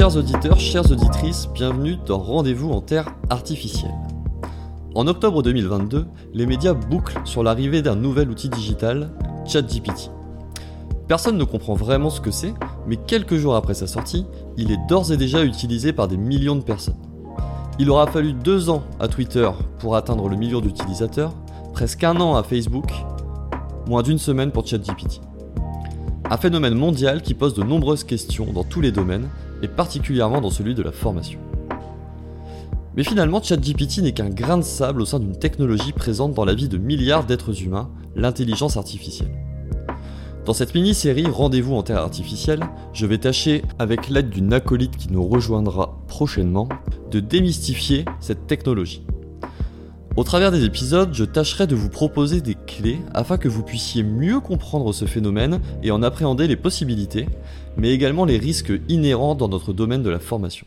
Chers auditeurs, chères auditrices, bienvenue dans Rendez-vous en Terre artificielle. En octobre 2022, les médias bouclent sur l'arrivée d'un nouvel outil digital, ChatGPT. Personne ne comprend vraiment ce que c'est, mais quelques jours après sa sortie, il est d'ores et déjà utilisé par des millions de personnes. Il aura fallu deux ans à Twitter pour atteindre le million d'utilisateurs, presque un an à Facebook, moins d'une semaine pour ChatGPT. Un phénomène mondial qui pose de nombreuses questions dans tous les domaines, et particulièrement dans celui de la formation. Mais finalement, ChatGPT n'est qu'un grain de sable au sein d'une technologie présente dans la vie de milliards d'êtres humains, l'intelligence artificielle. Dans cette mini-série Rendez-vous en Terre artificielle, je vais tâcher, avec l'aide d'une acolyte qui nous rejoindra prochainement, de démystifier cette technologie. Au travers des épisodes, je tâcherai de vous proposer des clés afin que vous puissiez mieux comprendre ce phénomène et en appréhender les possibilités, mais également les risques inhérents dans notre domaine de la formation.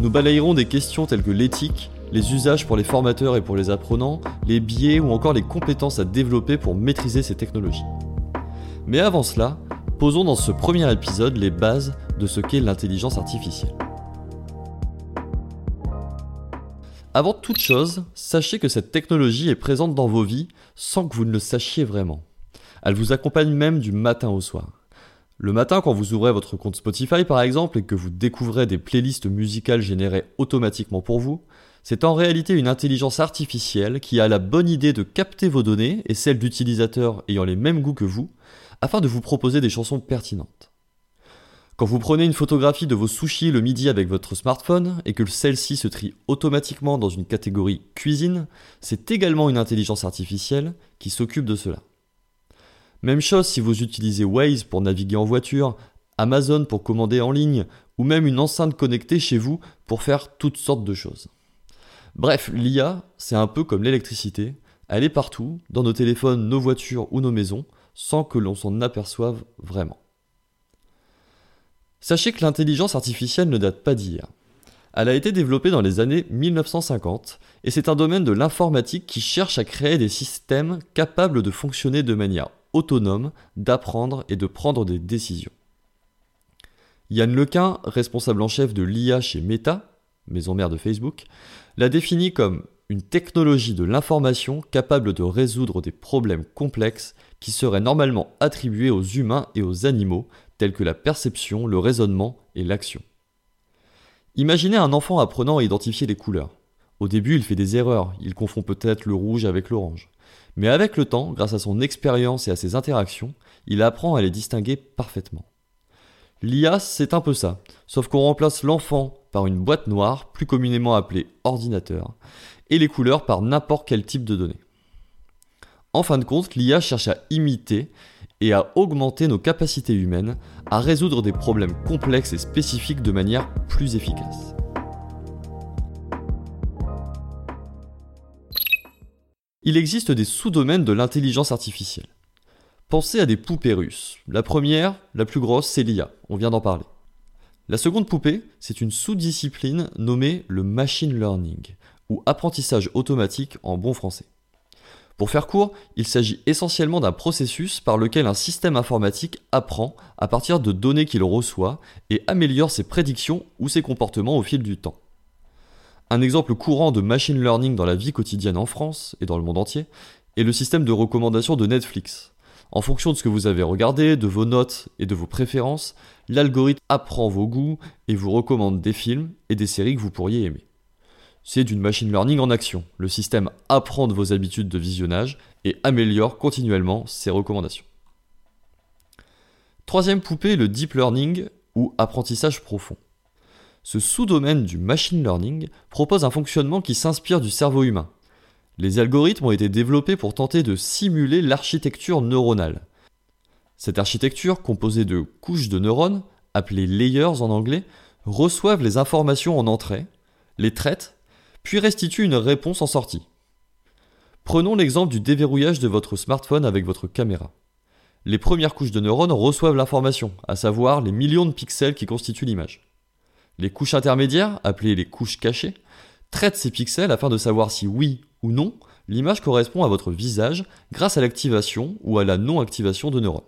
Nous balayerons des questions telles que l'éthique, les usages pour les formateurs et pour les apprenants, les biais ou encore les compétences à développer pour maîtriser ces technologies. Mais avant cela, posons dans ce premier épisode les bases de ce qu'est l'intelligence artificielle. Toute chose, sachez que cette technologie est présente dans vos vies sans que vous ne le sachiez vraiment. Elle vous accompagne même du matin au soir. Le matin, quand vous ouvrez votre compte Spotify par exemple et que vous découvrez des playlists musicales générées automatiquement pour vous, c'est en réalité une intelligence artificielle qui a la bonne idée de capter vos données et celles d'utilisateurs ayant les mêmes goûts que vous, afin de vous proposer des chansons pertinentes. Quand vous prenez une photographie de vos sushis le midi avec votre smartphone et que celle-ci se trie automatiquement dans une catégorie cuisine, c'est également une intelligence artificielle qui s'occupe de cela. Même chose si vous utilisez Waze pour naviguer en voiture, Amazon pour commander en ligne, ou même une enceinte connectée chez vous pour faire toutes sortes de choses. Bref, l'IA, c'est un peu comme l'électricité, elle est partout, dans nos téléphones, nos voitures ou nos maisons, sans que l'on s'en aperçoive vraiment. Sachez que l'intelligence artificielle ne date pas d'hier. Elle a été développée dans les années 1950 et c'est un domaine de l'informatique qui cherche à créer des systèmes capables de fonctionner de manière autonome, d'apprendre et de prendre des décisions. Yann Lequin, responsable en chef de l'IA chez Meta, maison mère de Facebook, l'a défini comme une technologie de l'information capable de résoudre des problèmes complexes qui seraient normalement attribués aux humains et aux animaux, tels que la perception, le raisonnement et l'action. Imaginez un enfant apprenant à identifier les couleurs. Au début, il fait des erreurs, il confond peut-être le rouge avec l'orange. Mais avec le temps, grâce à son expérience et à ses interactions, il apprend à les distinguer parfaitement. L'IA, c'est un peu ça, sauf qu'on remplace l'enfant par une boîte noire, plus communément appelée ordinateur, et les couleurs par n'importe quel type de données. En fin de compte, l'IA cherche à imiter et à augmenter nos capacités humaines à résoudre des problèmes complexes et spécifiques de manière plus efficace. Il existe des sous-domaines de l'intelligence artificielle. Pensez à des poupées russes. La première, la plus grosse, c'est l'IA, on vient d'en parler. La seconde poupée, c'est une sous-discipline nommée le machine learning, ou apprentissage automatique en bon français. Pour faire court, il s'agit essentiellement d'un processus par lequel un système informatique apprend à partir de données qu'il reçoit et améliore ses prédictions ou ses comportements au fil du temps. Un exemple courant de machine learning dans la vie quotidienne en France et dans le monde entier est le système de recommandation de Netflix. En fonction de ce que vous avez regardé, de vos notes et de vos préférences, l'algorithme apprend vos goûts et vous recommande des films et des séries que vous pourriez aimer c'est d'une machine learning en action. Le système apprend de vos habitudes de visionnage et améliore continuellement ses recommandations. Troisième poupée, le deep learning ou apprentissage profond. Ce sous-domaine du machine learning propose un fonctionnement qui s'inspire du cerveau humain. Les algorithmes ont été développés pour tenter de simuler l'architecture neuronale. Cette architecture, composée de couches de neurones, appelées layers en anglais, reçoivent les informations en entrée, les traitent puis restitue une réponse en sortie. Prenons l'exemple du déverrouillage de votre smartphone avec votre caméra. Les premières couches de neurones reçoivent l'information, à savoir les millions de pixels qui constituent l'image. Les couches intermédiaires, appelées les couches cachées, traitent ces pixels afin de savoir si oui ou non l'image correspond à votre visage grâce à l'activation ou à la non-activation de neurones.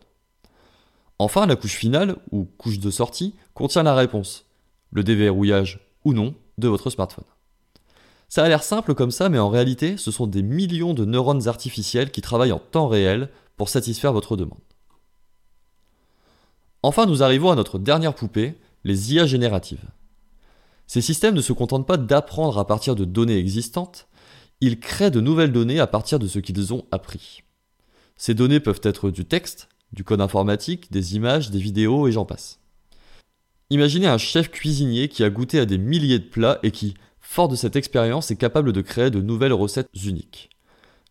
Enfin, la couche finale, ou couche de sortie, contient la réponse. le déverrouillage ou non de votre smartphone. Ça a l'air simple comme ça, mais en réalité, ce sont des millions de neurones artificiels qui travaillent en temps réel pour satisfaire votre demande. Enfin, nous arrivons à notre dernière poupée, les IA génératives. Ces systèmes ne se contentent pas d'apprendre à partir de données existantes, ils créent de nouvelles données à partir de ce qu'ils ont appris. Ces données peuvent être du texte, du code informatique, des images, des vidéos et j'en passe. Imaginez un chef cuisinier qui a goûté à des milliers de plats et qui, fort de cette expérience, est capable de créer de nouvelles recettes uniques.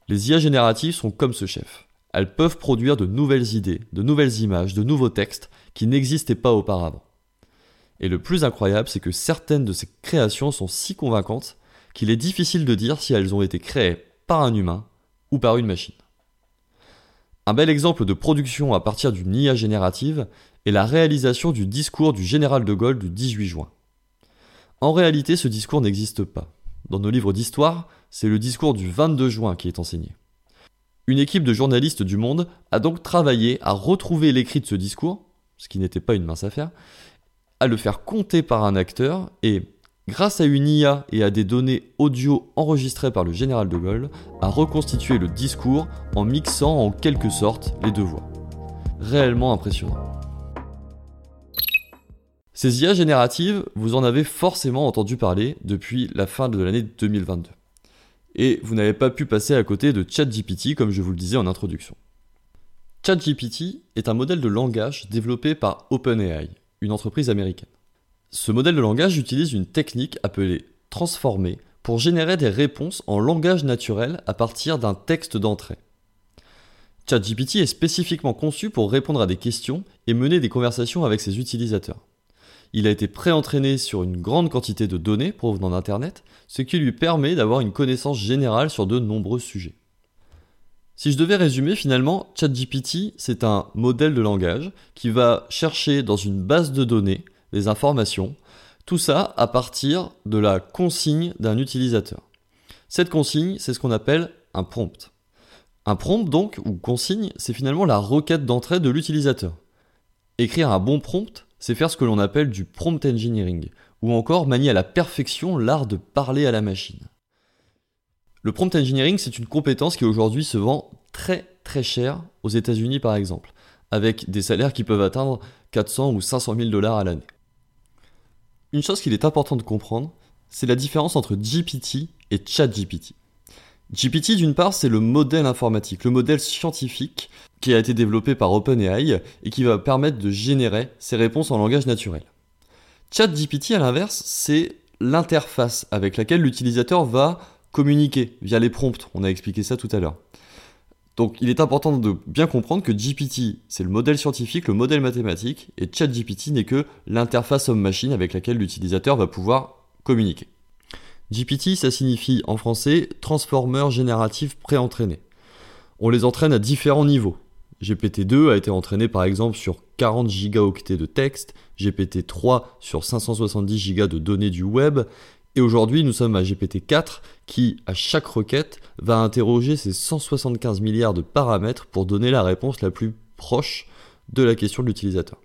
Les IA génératives sont comme ce chef. Elles peuvent produire de nouvelles idées, de nouvelles images, de nouveaux textes qui n'existaient pas auparavant. Et le plus incroyable, c'est que certaines de ces créations sont si convaincantes qu'il est difficile de dire si elles ont été créées par un humain ou par une machine. Un bel exemple de production à partir d'une IA générative est la réalisation du discours du général de Gaulle du 18 juin. En réalité, ce discours n'existe pas. Dans nos livres d'histoire, c'est le discours du 22 juin qui est enseigné. Une équipe de journalistes du Monde a donc travaillé à retrouver l'écrit de ce discours, ce qui n'était pas une mince affaire, à le faire compter par un acteur et, grâce à une IA et à des données audio enregistrées par le général de Gaulle, à reconstituer le discours en mixant en quelque sorte les deux voix. Réellement impressionnant. Ces IA génératives, vous en avez forcément entendu parler depuis la fin de l'année 2022. Et vous n'avez pas pu passer à côté de ChatGPT comme je vous le disais en introduction. ChatGPT est un modèle de langage développé par OpenAI, une entreprise américaine. Ce modèle de langage utilise une technique appelée transformer pour générer des réponses en langage naturel à partir d'un texte d'entrée. ChatGPT est spécifiquement conçu pour répondre à des questions et mener des conversations avec ses utilisateurs. Il a été pré-entraîné sur une grande quantité de données provenant d'Internet, ce qui lui permet d'avoir une connaissance générale sur de nombreux sujets. Si je devais résumer, finalement, ChatGPT, c'est un modèle de langage qui va chercher dans une base de données des informations, tout ça à partir de la consigne d'un utilisateur. Cette consigne, c'est ce qu'on appelle un prompt. Un prompt, donc, ou consigne, c'est finalement la requête d'entrée de l'utilisateur. Écrire un bon prompt, c'est faire ce que l'on appelle du prompt engineering, ou encore manier à la perfection l'art de parler à la machine. Le prompt engineering, c'est une compétence qui aujourd'hui se vend très très cher aux États-Unis par exemple, avec des salaires qui peuvent atteindre 400 ou 500 000 dollars à l'année. Une chose qu'il est important de comprendre, c'est la différence entre GPT et ChatGPT. GPT, d'une part, c'est le modèle informatique, le modèle scientifique qui a été développé par OpenAI et qui va permettre de générer ces réponses en langage naturel. ChatGPT, à l'inverse, c'est l'interface avec laquelle l'utilisateur va communiquer via les prompts. On a expliqué ça tout à l'heure. Donc il est important de bien comprendre que GPT, c'est le modèle scientifique, le modèle mathématique, et ChatGPT n'est que l'interface homme-machine avec laquelle l'utilisateur va pouvoir communiquer. GPT, ça signifie en français Transformer génératif préentraîné. On les entraîne à différents niveaux. GPT-2 a été entraîné par exemple sur 40 gigaoctets de texte, GPT-3 sur 570 gigas de données du web, et aujourd'hui, nous sommes à GPT-4 qui, à chaque requête, va interroger ces 175 milliards de paramètres pour donner la réponse la plus proche de la question de l'utilisateur.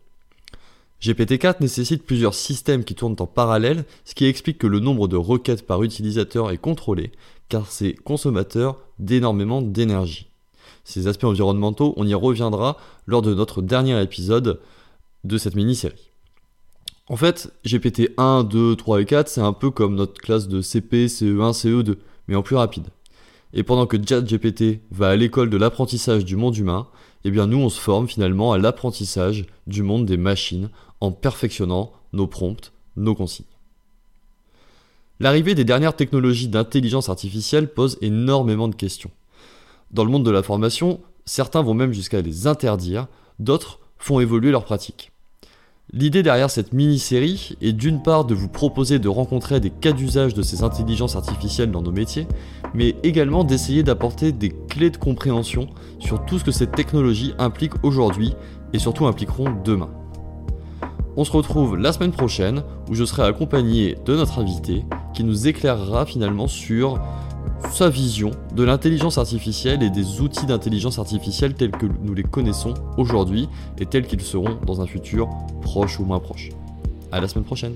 GPT-4 nécessite plusieurs systèmes qui tournent en parallèle, ce qui explique que le nombre de requêtes par utilisateur est contrôlé, car c'est consommateur d'énormément d'énergie. Ces aspects environnementaux, on y reviendra lors de notre dernier épisode de cette mini-série. En fait, GPT 1, 2, 3 et 4, c'est un peu comme notre classe de CP, CE1, CE2, mais en plus rapide. Et pendant que GPT va à l'école de l'apprentissage du monde humain, eh bien nous on se forme finalement à l'apprentissage du monde des machines en perfectionnant nos prompts, nos consignes. L'arrivée des dernières technologies d'intelligence artificielle pose énormément de questions. Dans le monde de la formation, certains vont même jusqu'à les interdire, d'autres font évoluer leurs pratiques. L'idée derrière cette mini-série est d'une part de vous proposer de rencontrer des cas d'usage de ces intelligences artificielles dans nos métiers, mais également d'essayer d'apporter des clés de compréhension sur tout ce que cette technologie implique aujourd'hui et surtout impliqueront demain. On se retrouve la semaine prochaine où je serai accompagné de notre invité qui nous éclairera finalement sur sa vision de l'intelligence artificielle et des outils d'intelligence artificielle tels que nous les connaissons aujourd'hui et tels qu'ils seront dans un futur proche ou moins proche. À la semaine prochaine.